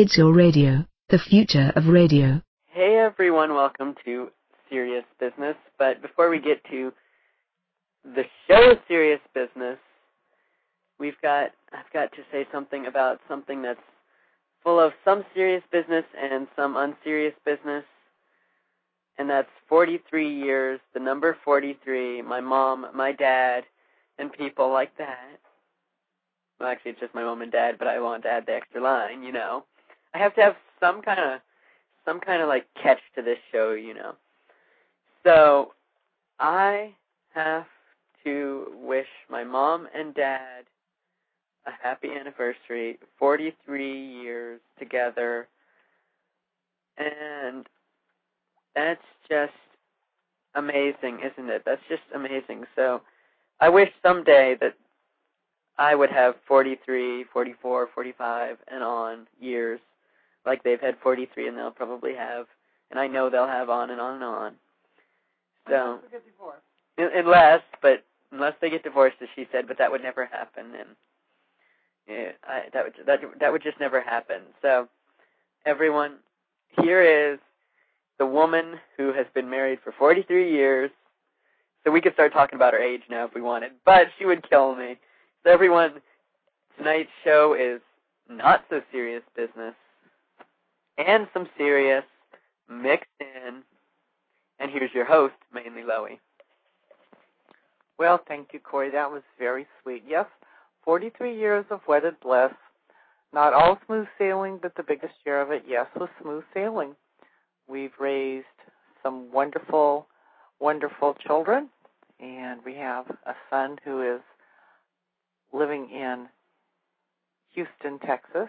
It's your radio, the future of radio. Hey everyone, welcome to Serious Business. But before we get to the show Serious Business, we've got I've got to say something about something that's full of some serious business and some unserious business. And that's 43 years, the number 43, my mom, my dad, and people like that. Well, actually, it's just my mom and dad, but I want to add the extra line, you know. I have to have some kind of, some kind of like catch to this show, you know. So, I have to wish my mom and dad a happy anniversary, 43 years together, and that's just amazing, isn't it? That's just amazing. So, I wish someday that I would have 43, 44, 45, and on years, like they've had 43, and they'll probably have, and I know they'll have on and on and on. So, unless, but unless they get divorced, as she said, but that would never happen, and yeah, I, that would that that would just never happen. So, everyone, here is the woman who has been married for 43 years. So we could start talking about her age now if we wanted, but she would kill me. So everyone, tonight's show is not so serious business and some serious mixed in. And here's your host, mainly Loey. Well, thank you, Corey. That was very sweet. Yes, 43 years of wedded bliss. Not all smooth sailing, but the biggest share of it, yes, was smooth sailing. We've raised some wonderful, wonderful children, and we have a son who is living in Houston, Texas.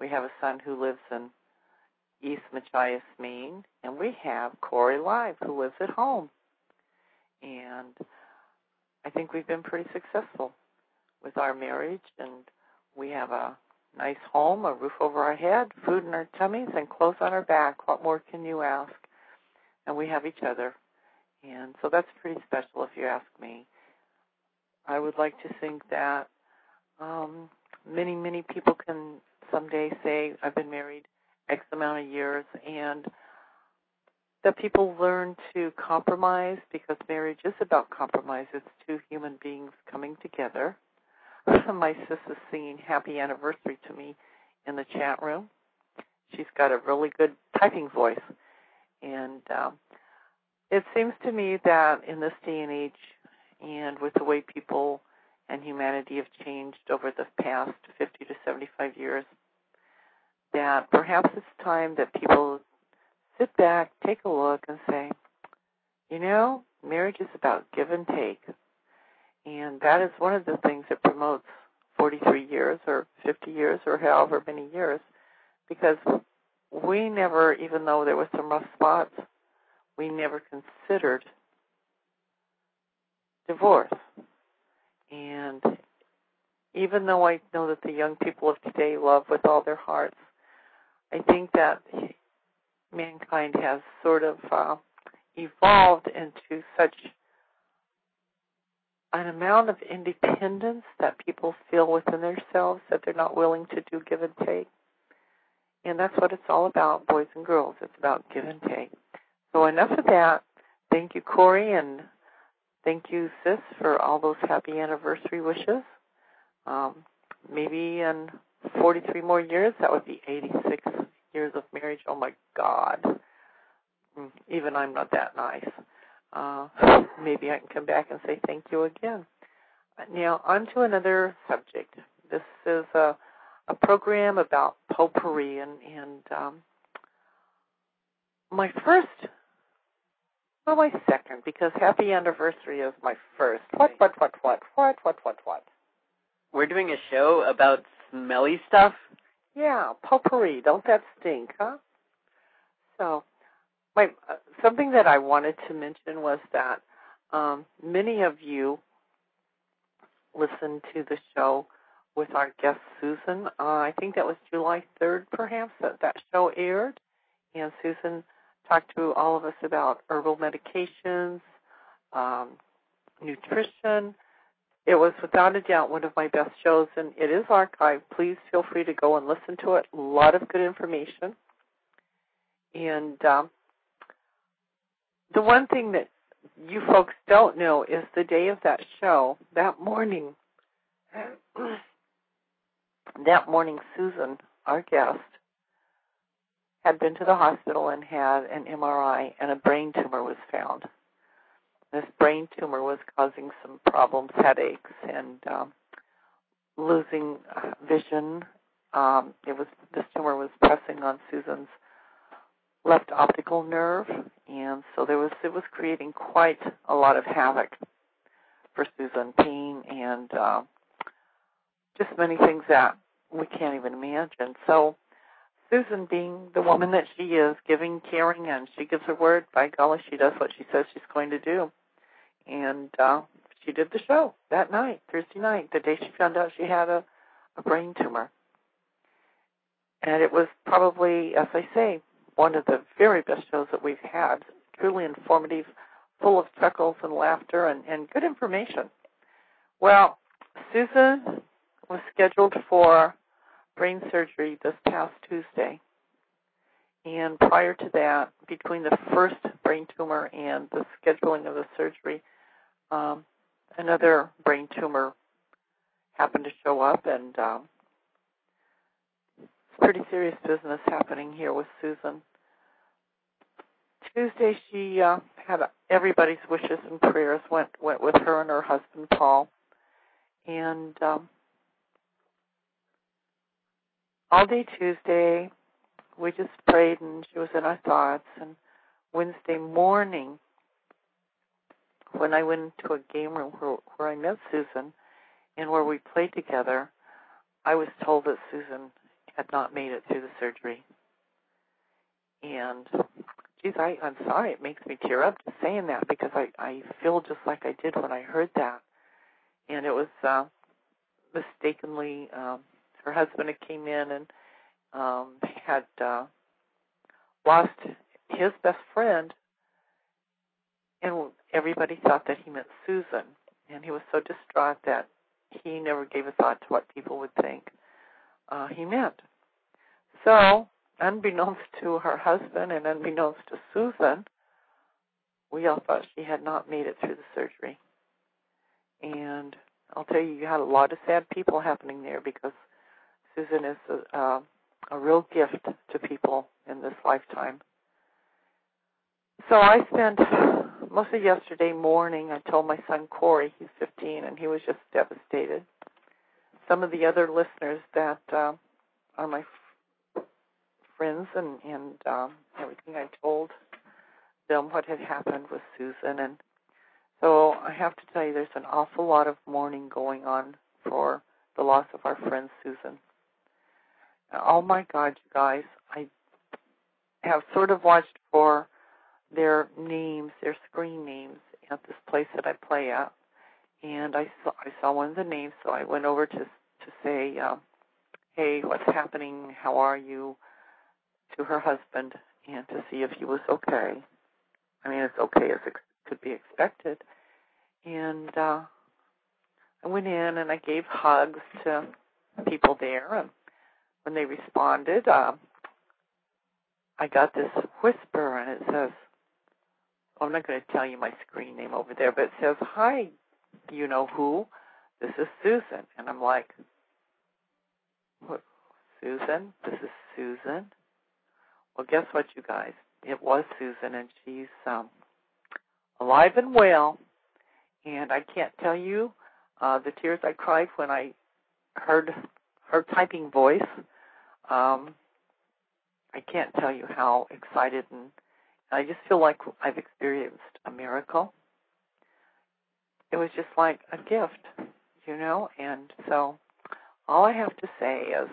We have a son who lives in East Machias, Maine, and we have Corey Live who lives at home. And I think we've been pretty successful with our marriage, and we have a nice home, a roof over our head, food in our tummies, and clothes on our back. What more can you ask? And we have each other. And so that's pretty special if you ask me. I would like to think that um, many, many people can someday say, I've been married X amount of years, and that people learn to compromise because marriage is about compromise. It's two human beings coming together. My sister's singing happy anniversary to me in the chat room. She's got a really good typing voice. And um, it seems to me that in this day and age, and with the way people and humanity have changed over the past 50 to 75 years, that perhaps it's time that people sit back, take a look, and say, you know, marriage is about give and take. And that is one of the things that promotes 43 years or 50 years or however many years because we never, even though there was some rough spots, we never considered divorce. And even though I know that the young people of today love with all their hearts, I think that mankind has sort of uh, evolved into such an amount of independence that people feel within themselves that they're not willing to do give and take. And that's what it's all about, boys and girls. It's about give and take. So enough of that. Thank you, Corey, and thank you, Sis, for all those happy anniversary wishes. Um, maybe in 43 more years, that would be 86 years of marriage. Oh my God. Mm, even I'm not that nice. Uh, maybe I can come back and say thank you again. Now, on to another subject. This is a, a program about potpourri, and, and um, my first well, my second, because happy anniversary is my first. What, what, what, what, what, what, what, what? We're doing a show about smelly stuff? Yeah, potpourri. Don't that stink, huh? So, my uh, something that I wanted to mention was that um, many of you listened to the show with our guest Susan. Uh, I think that was July 3rd, perhaps, that that show aired. And Susan talked to all of us about herbal medications, um, nutrition. It was without a doubt one of my best shows, and it is archived. Please feel free to go and listen to it. A lot of good information. And um, the one thing that you folks don't know is the day of that show, that morning, that morning, Susan, our guest, had been to the hospital and had an MRI, and a brain tumor was found. This brain tumor was causing some problems, headaches, and um, losing uh, vision. Um, it was this tumor was pressing on Susan's left optical nerve, and so there was it was creating quite a lot of havoc for Susan, pain and uh, just many things that we can't even imagine. So Susan, being the woman that she is, giving, caring, and she gives her word. By golly, she does what she says she's going to do. And uh, she did the show that night, Thursday night, the day she found out she had a, a brain tumor. And it was probably, as I say, one of the very best shows that we've had. Truly informative, full of chuckles and laughter and, and good information. Well, Susan was scheduled for brain surgery this past Tuesday. And prior to that, between the first brain tumor and the scheduling of the surgery, um, another brain tumor happened to show up, and um, it's pretty serious business happening here with Susan. Tuesday, she uh, had everybody's wishes and prayers went went with her and her husband Paul, and um, all day Tuesday, we just prayed and she was in our thoughts. And Wednesday morning, when I went into a game room where, where I met Susan and where we played together, I was told that Susan had not made it through the surgery. And geez, I, I'm sorry, it makes me tear up just saying that because I, I feel just like I did when I heard that. And it was uh mistakenly um her husband had came in and um had uh lost his best friend and everybody thought that he meant Susan and he was so distraught that he never gave a thought to what people would think uh he meant. So, unbeknownst to her husband and unbeknownst to Susan, we all thought she had not made it through the surgery. And I'll tell you, you had a lot of sad people happening there because Susan is a, uh, a real gift to people in this lifetime. So I spent most of yesterday morning. I told my son Corey, he's 15, and he was just devastated. Some of the other listeners that uh, are my f- friends and and um, everything, I told them what had happened with Susan, and so I have to tell you, there's an awful lot of mourning going on for the loss of our friend Susan. Oh my God, you guys! I have sort of watched for their names, their screen names at this place that I play at, and I saw I saw one of the names, so I went over to to say, um, "Hey, what's happening? How are you?" to her husband and to see if he was okay. I mean, it's okay as it could be expected. And uh, I went in and I gave hugs to people there, and when they responded, uh, I got this whisper, and it says, I'm not going to tell you my screen name over there, but it says, Hi, you know who? This is Susan. And I'm like, what? Susan? This is Susan? Well, guess what, you guys? It was Susan, and she's um, alive and well. And I can't tell you uh, the tears I cried when I heard her typing voice. Um, I can't tell you how excited and I just feel like I've experienced a miracle. It was just like a gift, you know, and so all I have to say is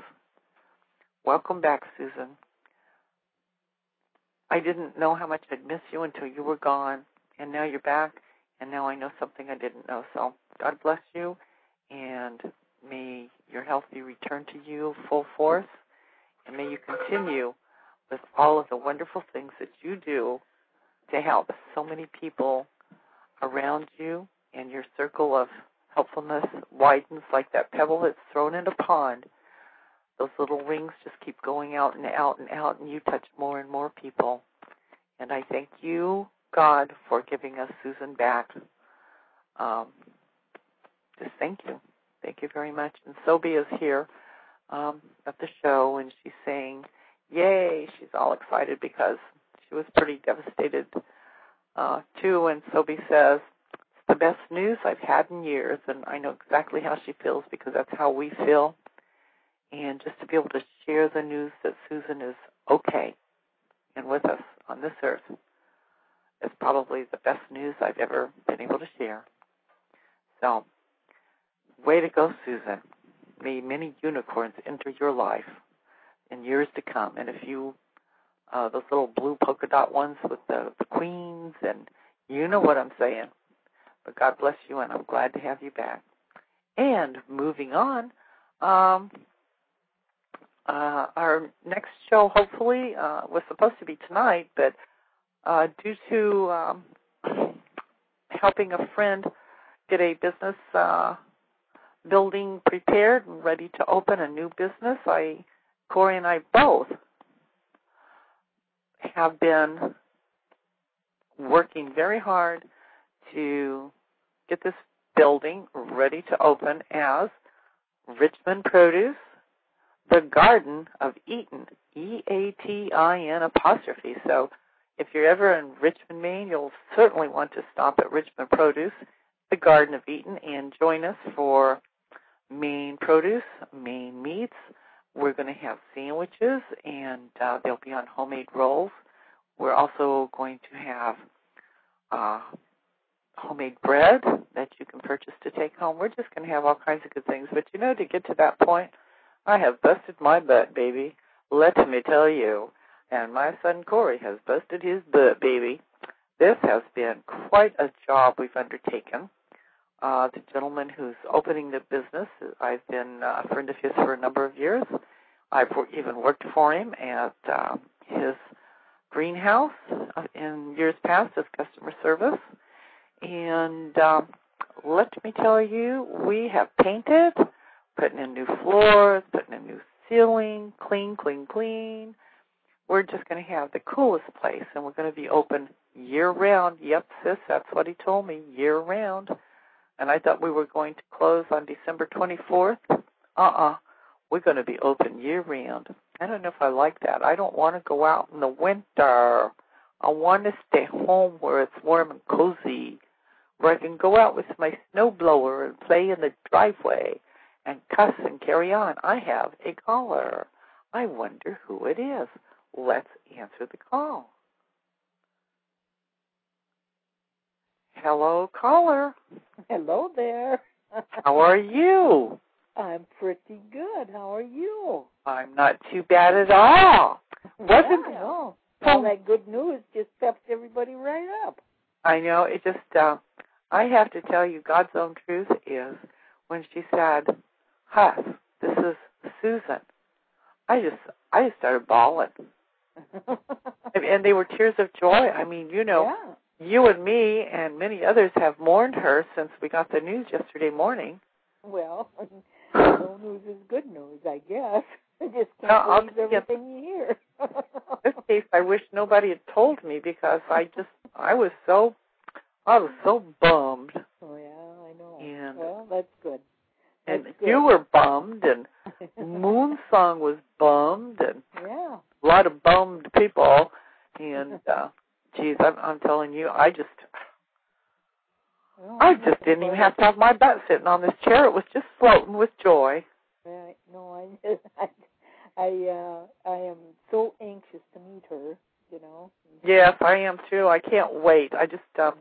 welcome back, Susan. I didn't know how much I'd miss you until you were gone, and now you're back, and now I know something I didn't know. So God bless you, and may your health be returned to you full force, and may you continue with all of the wonderful things that you do to help so many people around you and your circle of helpfulness widens like that pebble that's thrown in a pond. Those little rings just keep going out and out and out, and you touch more and more people. And I thank you, God, for giving us Susan back. Um, just thank you. Thank you very much. And Sobi is here um, at the show, and she's saying, Yay! She's all excited because she was pretty devastated uh, too. And Sobi says, It's the best news I've had in years, and I know exactly how she feels because that's how we feel. And just to be able to share the news that Susan is okay and with us on this earth is probably the best news I've ever been able to share. So, way to go, Susan. May many unicorns enter your life in years to come. And if you, uh, those little blue polka dot ones with the, the queens, and you know what I'm saying. But God bless you, and I'm glad to have you back. And moving on, um, uh, our next show hopefully uh, was supposed to be tonight, but uh, due to um, helping a friend get a business uh, building prepared and ready to open a new business, I, Corey and I both have been working very hard to get this building ready to open as Richmond Produce, the Garden of Eatin', E A T I N apostrophe. So if you're ever in Richmond, Maine, you'll certainly want to stop at Richmond Produce, the Garden of Eatin', and join us for Maine produce, Maine meats. We're going to have sandwiches, and uh, they'll be on homemade rolls. We're also going to have uh, homemade bread that you can purchase to take home. We're just going to have all kinds of good things. But you know, to get to that point, I have busted my butt, baby. Let me tell you. And my son Corey has busted his butt, baby. This has been quite a job we've undertaken. Uh, the gentleman who's opening the business, I've been a friend of his for a number of years. I've even worked for him at uh, his greenhouse in years past as customer service. And um, let me tell you, we have painted, putting in new floors, putting in new ceiling, clean, clean, clean. We're just going to have the coolest place, and we're going to be open year round. Yep, sis, that's what he told me, year round. And I thought we were going to close on December 24th. Uh-uh. We're going to be open year round. I don't know if I like that. I don't want to go out in the winter. I want to stay home where it's warm and cozy, where I can go out with my snowblower and play in the driveway and cuss and carry on. I have a caller. I wonder who it is. Let's answer the call. Hello, caller. Hello there. How are you? I'm pretty good. How are you? I'm not too bad at all. Wasn't yeah, no. All that good news just peps everybody right up. I know. It just uh I have to tell you God's own truth is when she said, Huss, this is Susan. I just I just started bawling. and they were tears of joy. I mean, you know, yeah. You and me and many others have mourned her since we got the news yesterday morning. Well, no news is good news, I guess. I just can't no, believe everything you hear. this case, I wish nobody had told me because I just I was so I was so bummed. Oh yeah, I know. And, well, that's good. and good. you were bummed, and Moonsong was bummed, and yeah. a lot of bummed people. And uh geez, I'm, I'm telling you, I just I just didn't even have to have my butt sitting on this chair. It was just floating with joy. Right. No, I I, I, uh, I am so anxious to meet her. You know. Yes, I am too. I can't wait. I just um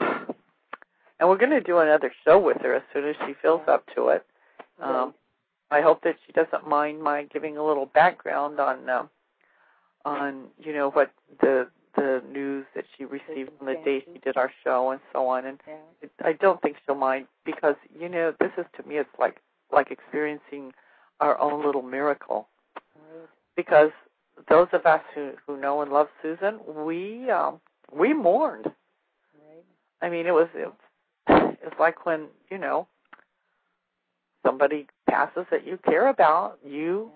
and we're going to do another show with her as soon as she feels up to it. Um I hope that she doesn't mind my giving a little background on um on you know what the the news that she received on the day she did our show and so on and I don't think she'll mind because you know this is to me it's like like experiencing our own little miracle. Because those of us who who know and love Susan we um we mourned. I mean, it was it, it's like when you know somebody passes that you care about, you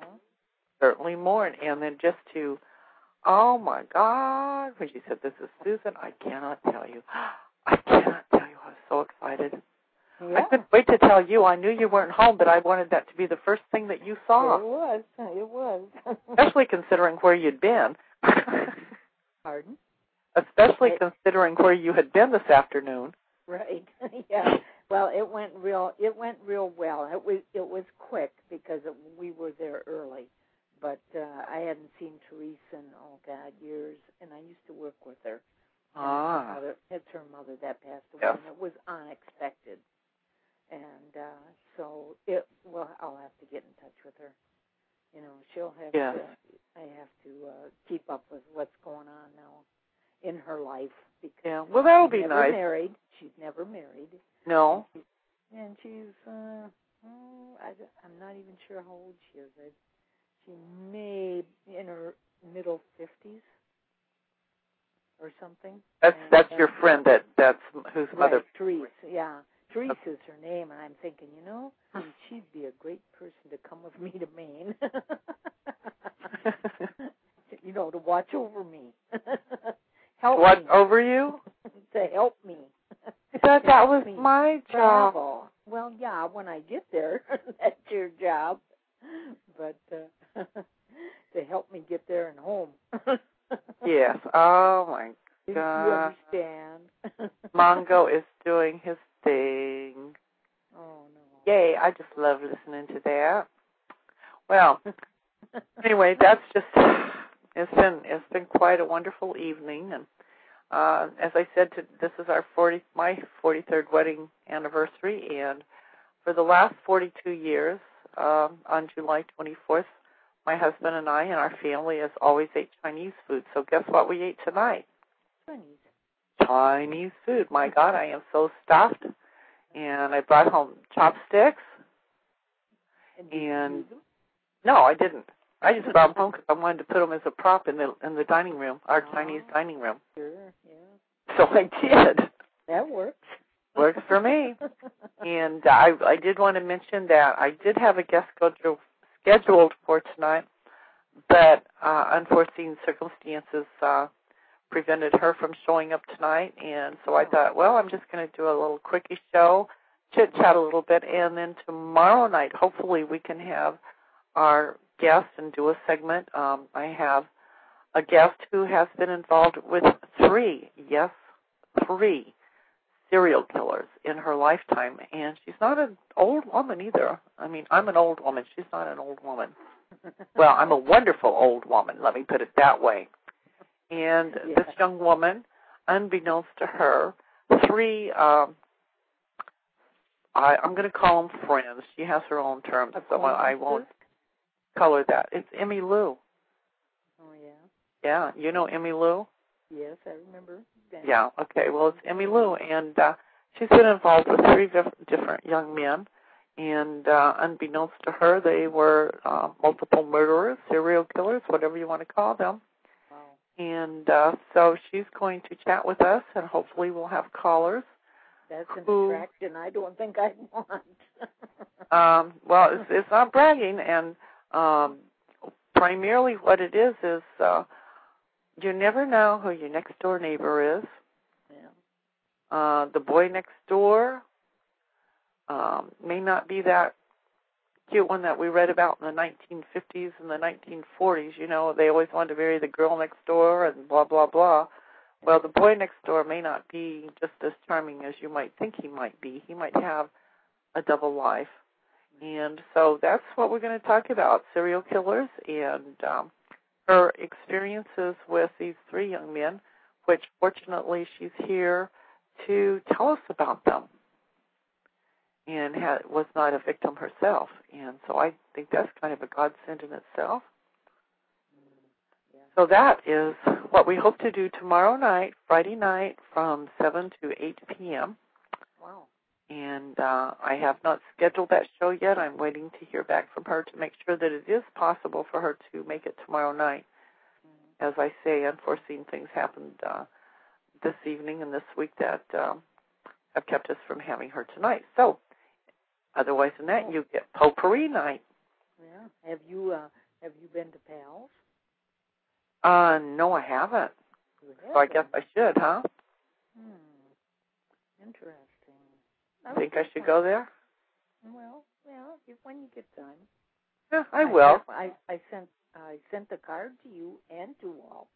certainly mourn, and then just to, oh my God, when she said this is Susan, I cannot tell you, I cannot tell you, I was so excited. Yeah. I couldn't wait to tell you. I knew you weren't home, but I wanted that to be the first thing that you saw. It was. It was. especially considering where you'd been. Pardon? especially Right. considering where you had been this afternoon. Right. yeah. Well, it went real. It went real well. It was. It was quick because it, we were there early. But uh, I hadn't seen Therese in oh god years, and I used to work with her. And It's her Ah. mother, it's her mother that passed away, Yes. and it was unexpected. And uh so it. Well, I'll have to get in touch with her. You know, she'll have Yes. to. I have to uh keep up with what's going on now in her life because Yeah. Well, that'll she's be nice. married. She's never married. No. And she's, uh, oh, I, am not even sure how old she is. I, she may be in her middle 50s or something. That's And, that's uh, your friend that that's whose Right, mother. Therese, yeah. Therese is her name, and I'm thinking, you know, she'd be a great person to come with me to Maine. you know, to watch over me. help what me. over you? to help me. I thought that was Me. my job. travel. Well, yeah, when I get there, that's your job. But uh, to help me get there and home. Yes. Oh my God. You understand? Mongo is doing his thing. Oh no. Yay! I just love listening to that. Well, anyway, that's just it's been it's been quite a wonderful evening, and uh, as I said, to, this is our forty my forty third wedding anniversary, and for the last forty two years, um, on July twenty fourth, my husband and I and our family has always ate Chinese food. So guess what we ate tonight? Chinese. Chinese food. My God, I am so stuffed, and I brought home chopsticks. And did you And- use them? No, I didn't. I just brought them home because I wanted to put them as a prop in the in the dining room, our Oh. Chinese dining room. Sure, yeah. So I did. That works. Works for me. And I I did want to mention that I did have a guest scheduled scheduled for tonight, but uh, unforeseen circumstances uh, prevented her from showing up tonight. And so I thought, well, I'm just going to do a little quickie show, chit chat a little bit, and then tomorrow night, hopefully, we can have our guest and do a segment. Um, I have a guest who has been involved with three, yes, three serial killers in her lifetime, and she's not an old woman either. I mean, I'm an old woman. She's not an old woman. Well, I'm a wonderful old woman. Let me put it that way. And Yeah. this young woman, unbeknownst to her, three. Um, I, I'm going to call them friends. She has her own terms, so I won't color that. It's Emmy Lou. Oh yeah. Yeah, you know Emmy Lou. Yes, I remember. Yeah. Okay. Well, it's Emmy Lou, and uh, she's been involved with three diff- different young men. And uh, unbeknownst to her, they were uh, multiple murderers, serial killers, whatever you want to call them. Wow. And uh, so she's going to chat with us, and hopefully we'll have callers. That's an Who- attraction I don't think I'd want. Um, well, it's, it's not bragging, and um, primarily what it is is uh, you never know who your next door neighbor is. yeah. Uh, the boy next door um, may not be that cute one that we read about in the 1950s and the 1940s. You know, they always wanted to marry the girl next door and blah blah blah. Well, the boy next door may not be just as charming as you might think he might be. He might have a double life. And so that's what we're going to talk about serial killers and um, her experiences with these three young men, which fortunately she's here to tell us about them and ha- was not a victim herself. And so I think that's kind of a godsend in itself. So that is what we hope to do tomorrow night, Friday night, from 7 to 8 p.m. Wow. And uh, I have not scheduled that show yet. I'm waiting to hear back from her to make sure that it is possible for her to make it tomorrow night. As I say, unforeseen things happened uh, this evening and this week that um, have kept us from having her tonight. So, otherwise than that, you get potpourri night. Yeah. Have you uh have you been to Pals? Uh, no, I haven't. So I guess. I should, huh? Hmm. Interesting. I think I should go there. Well, well, if, when you get time. Yeah, I will. I I sent I sent the card to you and to Walt.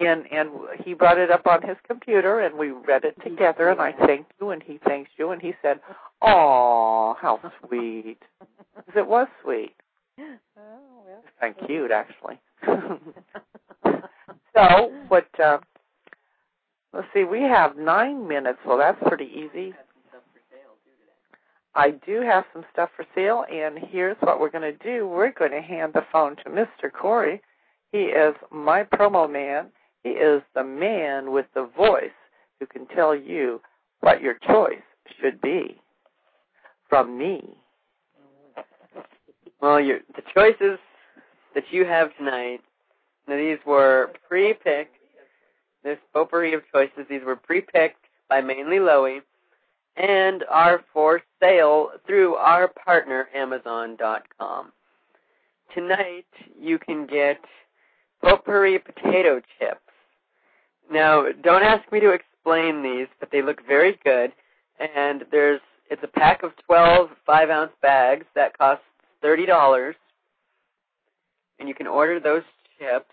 And and he brought it up on his computer, and we read it together. And I thanked you, and he thanks you, and he said, "Oh, how sweet!" 'Cause it was sweet oh well. and cute, actually. so, what? Uh, let's see. We have nine minutes, so that's pretty easy. I do have some stuff for sale, and here's what we're going to do. We're going to hand the phone to Mr. Corey. He is my promo man. He is the man with the voice who can tell you what your choice should be from me. Well, your the choices that you have tonight. Now these were pre-picked. This potpourri of choices. These were pre-picked by mainly Loey, and are for sale through our partner Amazon.com. Tonight you can get potpourri potato chips. Now, don't ask me to explain these, but they look very good. And there's it's a pack of 12 five ounce bags that costs thirty dollars, and you can order those chips.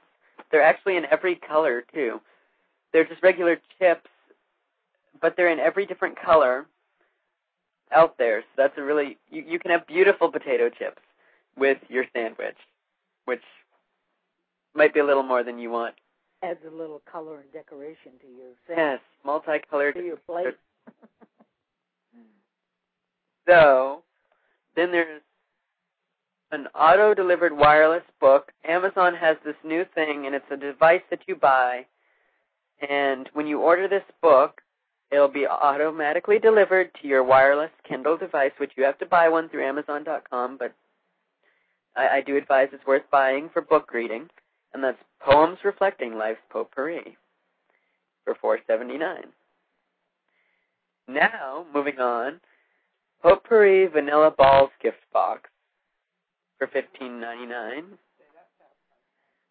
They're actually in every color too. They're just regular chips, but they're in every different color out there. So that's a really you, you can have beautiful potato chips with your sandwich, which might be a little more than you want. Adds a little color and decoration to your Yes, multicolored. to your plate. So, then there's an auto delivered wireless book. Amazon has this new thing, and it's a device that you buy. And when you order this book, it'll be automatically delivered to your wireless Kindle device, which you have to buy one through Amazon.com. But I, I do advise it's worth buying for book reading, and that's Poems Reflecting Life's Potpourri for four seventy nine. Now, moving on, Potpourri Vanilla Balls gift box for fifteen ninety nine.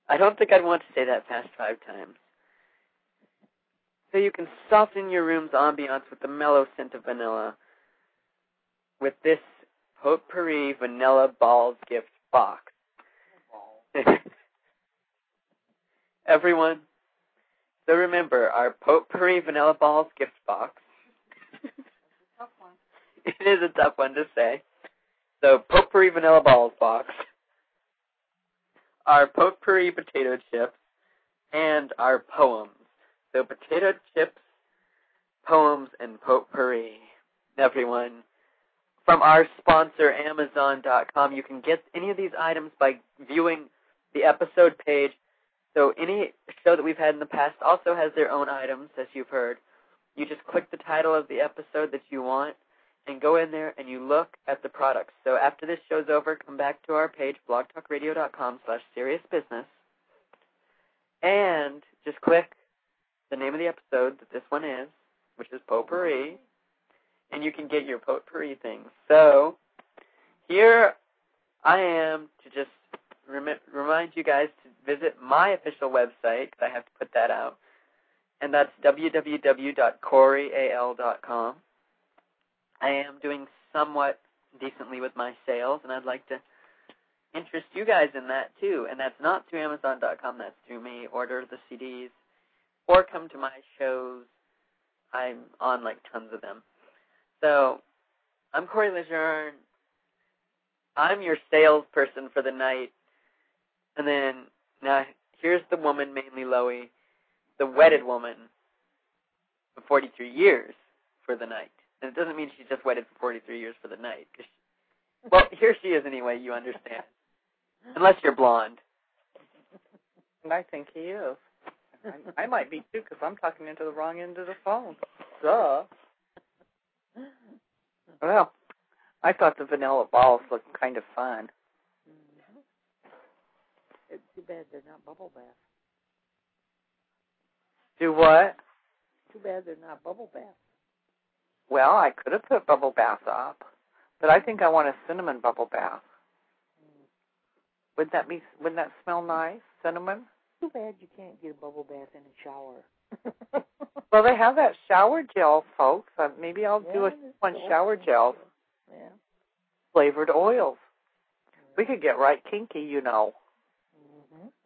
I don't think I'd want to say that past five times. So you can soften your room's ambiance with the mellow scent of vanilla with this Potpourri Vanilla Balls gift box. Everyone, so remember our Potpourri Vanilla Balls gift box. it is a tough one to say. So Potpourri Vanilla Balls box, our Potpourri potato chips, and our poems. So potato chips, poems, and potpourri. Everyone, from our sponsor Amazon.com, you can get any of these items by viewing the episode page. So any show that we've had in the past also has their own items, as you've heard. You just click the title of the episode that you want and go in there and you look at the products. So after this show's over, come back to our page, blogtalkradio.com slash seriousbusiness, and just click the name of the episode that this one is, which is Potpourri, and you can get your Potpourri things. So here I am to just remi- remind you guys to visit my official website, because I have to put that out, and that's www.coryal.com. I am doing somewhat decently with my sales, and I'd like to interest you guys in that too. And that's not through Amazon.com, that's through me. Order the CDs or come to my shows. I'm on like tons of them. So I'm Corey Lejeune. I'm your salesperson for the night. And then now here's the woman, mainly Loey, the wedded woman for 43 years for the night. And it doesn't mean she's just wedded for 43 years for the night. 'cause she, well, here she is anyway. You understand, unless you're blonde. And I think he is. I, I might be too, because I'm talking into the wrong end of the phone. Duh. Well, I thought the vanilla balls looked kind of fun. Mhm. It's too bad they're not bubble bath. Do what? Too bad they're not bubble bath. Well, I could have put bubble bath up, but I think I want a cinnamon bubble bath. Would that be? Wouldn't that smell nice? Cinnamon. Too bad you can't get a bubble bath in a shower. Well, they have that shower gel, folks. Uh, maybe I'll do a one shower gel. Yeah. flavored oils. We could get right kinky, you know.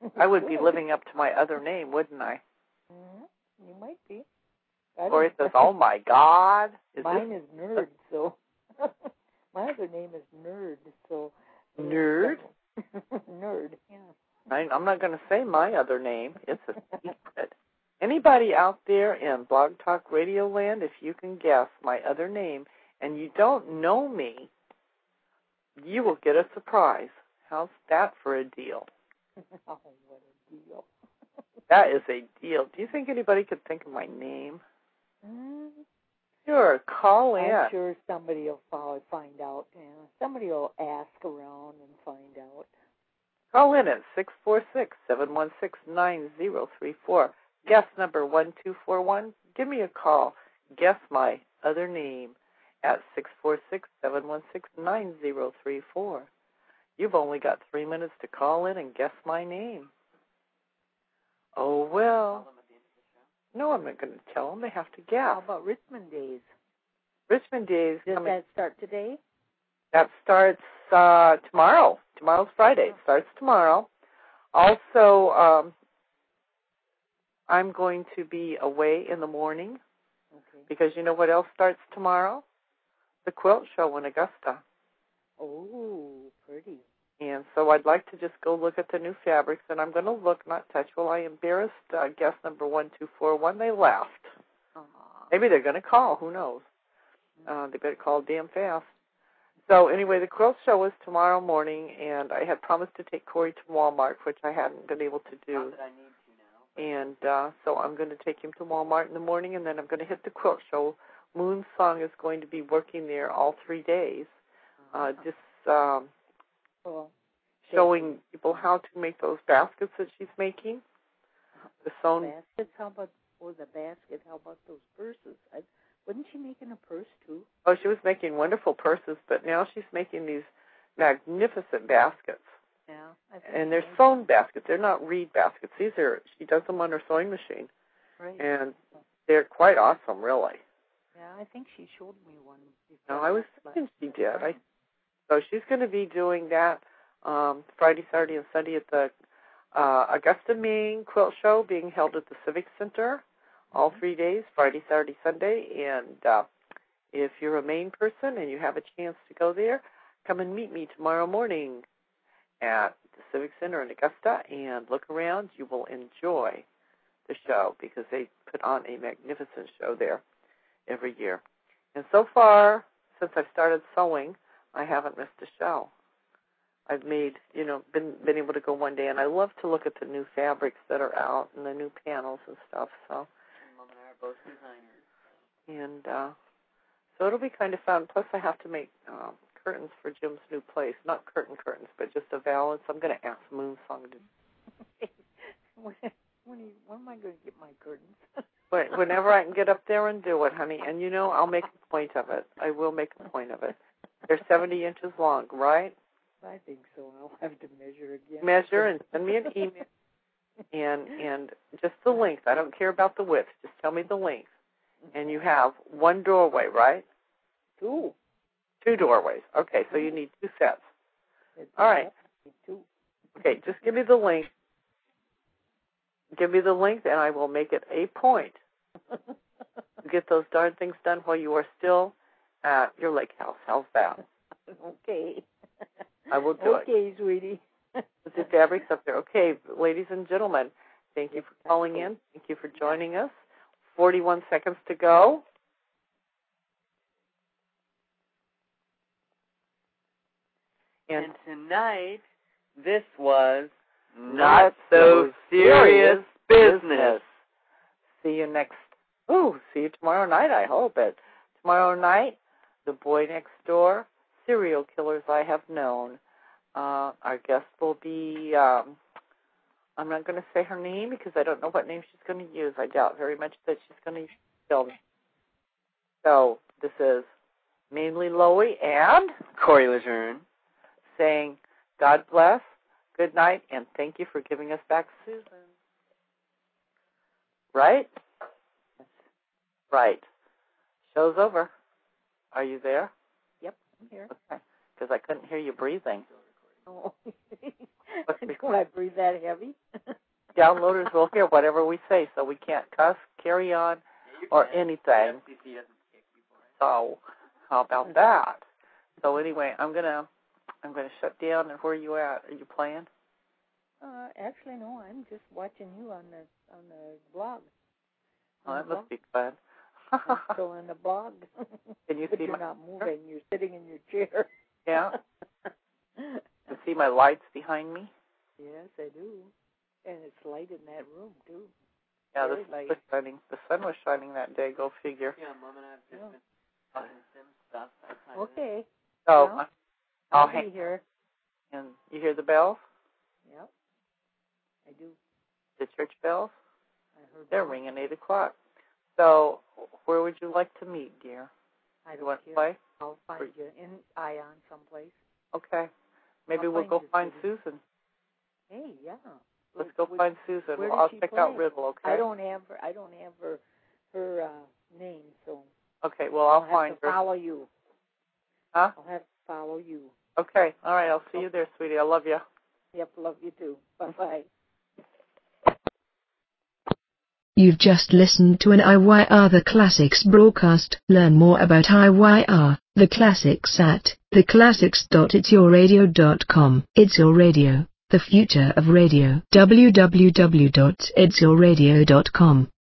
Mm-hmm. I would be living up to my other name, wouldn't I? Mm-hmm. You might be. Or it says, "Oh my God, is Mine this is nerd, so my other name is nerd, so Nerd? nerd, yeah. I, I'm not going to say my other name. It's a secret. Anybody out there in Blog Talk Radio Land, if you can guess my other name and you don't know me, you will get a surprise. How's that for a deal? oh, what a deal. That is a deal. Do you think anybody could think of my name? Mm, Sure, call in. I'm sure somebody will follow, find out. Yeah. Somebody will ask around and find out. Call in at six four six seven one six nine zero three four. Guest number one two four one. Give me a call. Guess my other name at six four six seven one six nine zero three four. You've only got three minutes to call in and guess my name. Oh well. No, I'm not going to tell them. They have to guess. How about Richmond Days? Richmond Days Does coming. that start today? That starts uh, tomorrow. Tomorrow's Friday. It starts tomorrow. Also, um, I'm going to be away in the morning Okay. because you know what else starts tomorrow? The quilt show in Augusta. Oh, pretty. And so I'd like to just go look at the new fabrics, and I'm going to look, not touch. Well, I embarrassed uh, guest number one two four one. They left. Aw. Maybe they're going to call. Who knows? Uh, they better call damn fast. So anyway, the quilt show is tomorrow morning, and I had promised to take Corey to Walmart, which I hadn't been able to do. Not that I need to now. And uh, so I'm going to take him to Walmart in the morning, and then I'm going to hit the quilt show. Moon Song is going to be working there all three days, uh, just um, Well, showing people how to make those baskets that she's making. The sewn baskets. How about or the basket? How about those purses? I, wasn't she making a purse too? Oh, she was making wonderful purses, but now she's making these magnificent baskets. Yeah. And they're sewn baskets. They're not reed baskets. These are she does them on her sewing machine, Right. and they're quite awesome, really. yeah, I think she showed me one. No, before I was thinking she did. I so she's going to be doing that um, Friday, Saturday, and Sunday at the uh, Augusta Maine Quilt Show being held at the Civic Center all three days, Friday, Saturday, Sunday. And uh, if you're a Maine person and you have a chance to go there, come and meet me tomorrow morning at the Civic Center in Augusta and look around. You will enjoy the show because they put on a magnificent show there every year. And so far, since I've started sewing, I haven't missed a show. I've made, you know, been been able to go one day, and I love to look at the new fabrics that are out and the new panels and stuff. So, And Mom and I are both designers. and uh, so it'll be kind of fun. Plus, I have to make um, curtains for Jim's new place. Not curtain curtains, but just a valance. I'm going to ask Moonsong to when, when, you, when am I going to get my curtains? Wh- whenever I can get up there and do it, honey. And you know, I'll make a point of it. I will make a point of it. They're 70 inches long, right? I think so. I'll have to measure again. Measure and send me an email. And and just the length. I don't care about the width. Just tell me the length. And you have one doorway, right? two. Two doorways. Okay, so you mm-hmm. need two sets. All right. Two. Okay, just give me the length. Give me the length, and I will make it a point get those darn things done while you are still at your lake house. How's that? okay. I will do it. okay, sweetie. The fabrics up there. Okay, ladies and gentlemen, thank you for calling in. Thank you for joining us. 41 seconds to go. And And tonight, this was Not So Serious Business. see you next. Ooh, see you tomorrow night. I hope it. Tomorrow night, the boy next door, serial killers I have known. Uh, our guest will be. Um, I'm not going to say her name because I don't know what name she's going to use. I doubt very much that she's going to use film. So This is mainly Loie and Corey Lejeune. saying, God bless, good night, and thank you for giving us back Susan. Right? Right. Show's over. Are you there? Yep, I'm here. Okay. Because I couldn't hear you breathing. What's the- Do I breathe that heavy? Downloaders will hear whatever we say, so we can't cuss, carry on, or anything. So, how about that? So anyway, I'm gonna I'm gonna shut down. And where are you at? Are you playing? Uh, actually, no. I'm just watching you on the on the blog. Oh, that the must be fun. blog. I'm still in the blog. Can you but see you're my not moving. You're sitting in your chair. yeah? You see my lights behind me? yes, I do. And it's light in that room too. Yeah, the Very sun light. was shining. The sun was shining that day. Go figure. Yeah, Mom and I have just Yeah. been talking sim stuff. outside of. Okay. So Well, I'll I'll hang. be here. And you hear the bells? Yep. I do. The church bells? I heard. They're that. ringing eight o'clock. So where would you like to meet, dear? I You don't want to play? I'll find you in Ion someplace. Okay. Maybe I'll we'll go find sweetie. Susan. Hey, yeah. Let's go would- find Susan. Well, I'll check out? Riddle, okay? I don't have her. I don't have her her uh, name, so Okay, well I'll, have find to her. follow you. Huh? I'll have to follow you. Okay. All right, I'll see you there, sweetie. I love you. Yep, love you too. Bye bye. You've just listened to an IYR The Classics broadcast. Learn more about IYR The Classics at theclassics.itsyourradio.com. It's Your Radio, the future of radio. www.itsyourradio.com.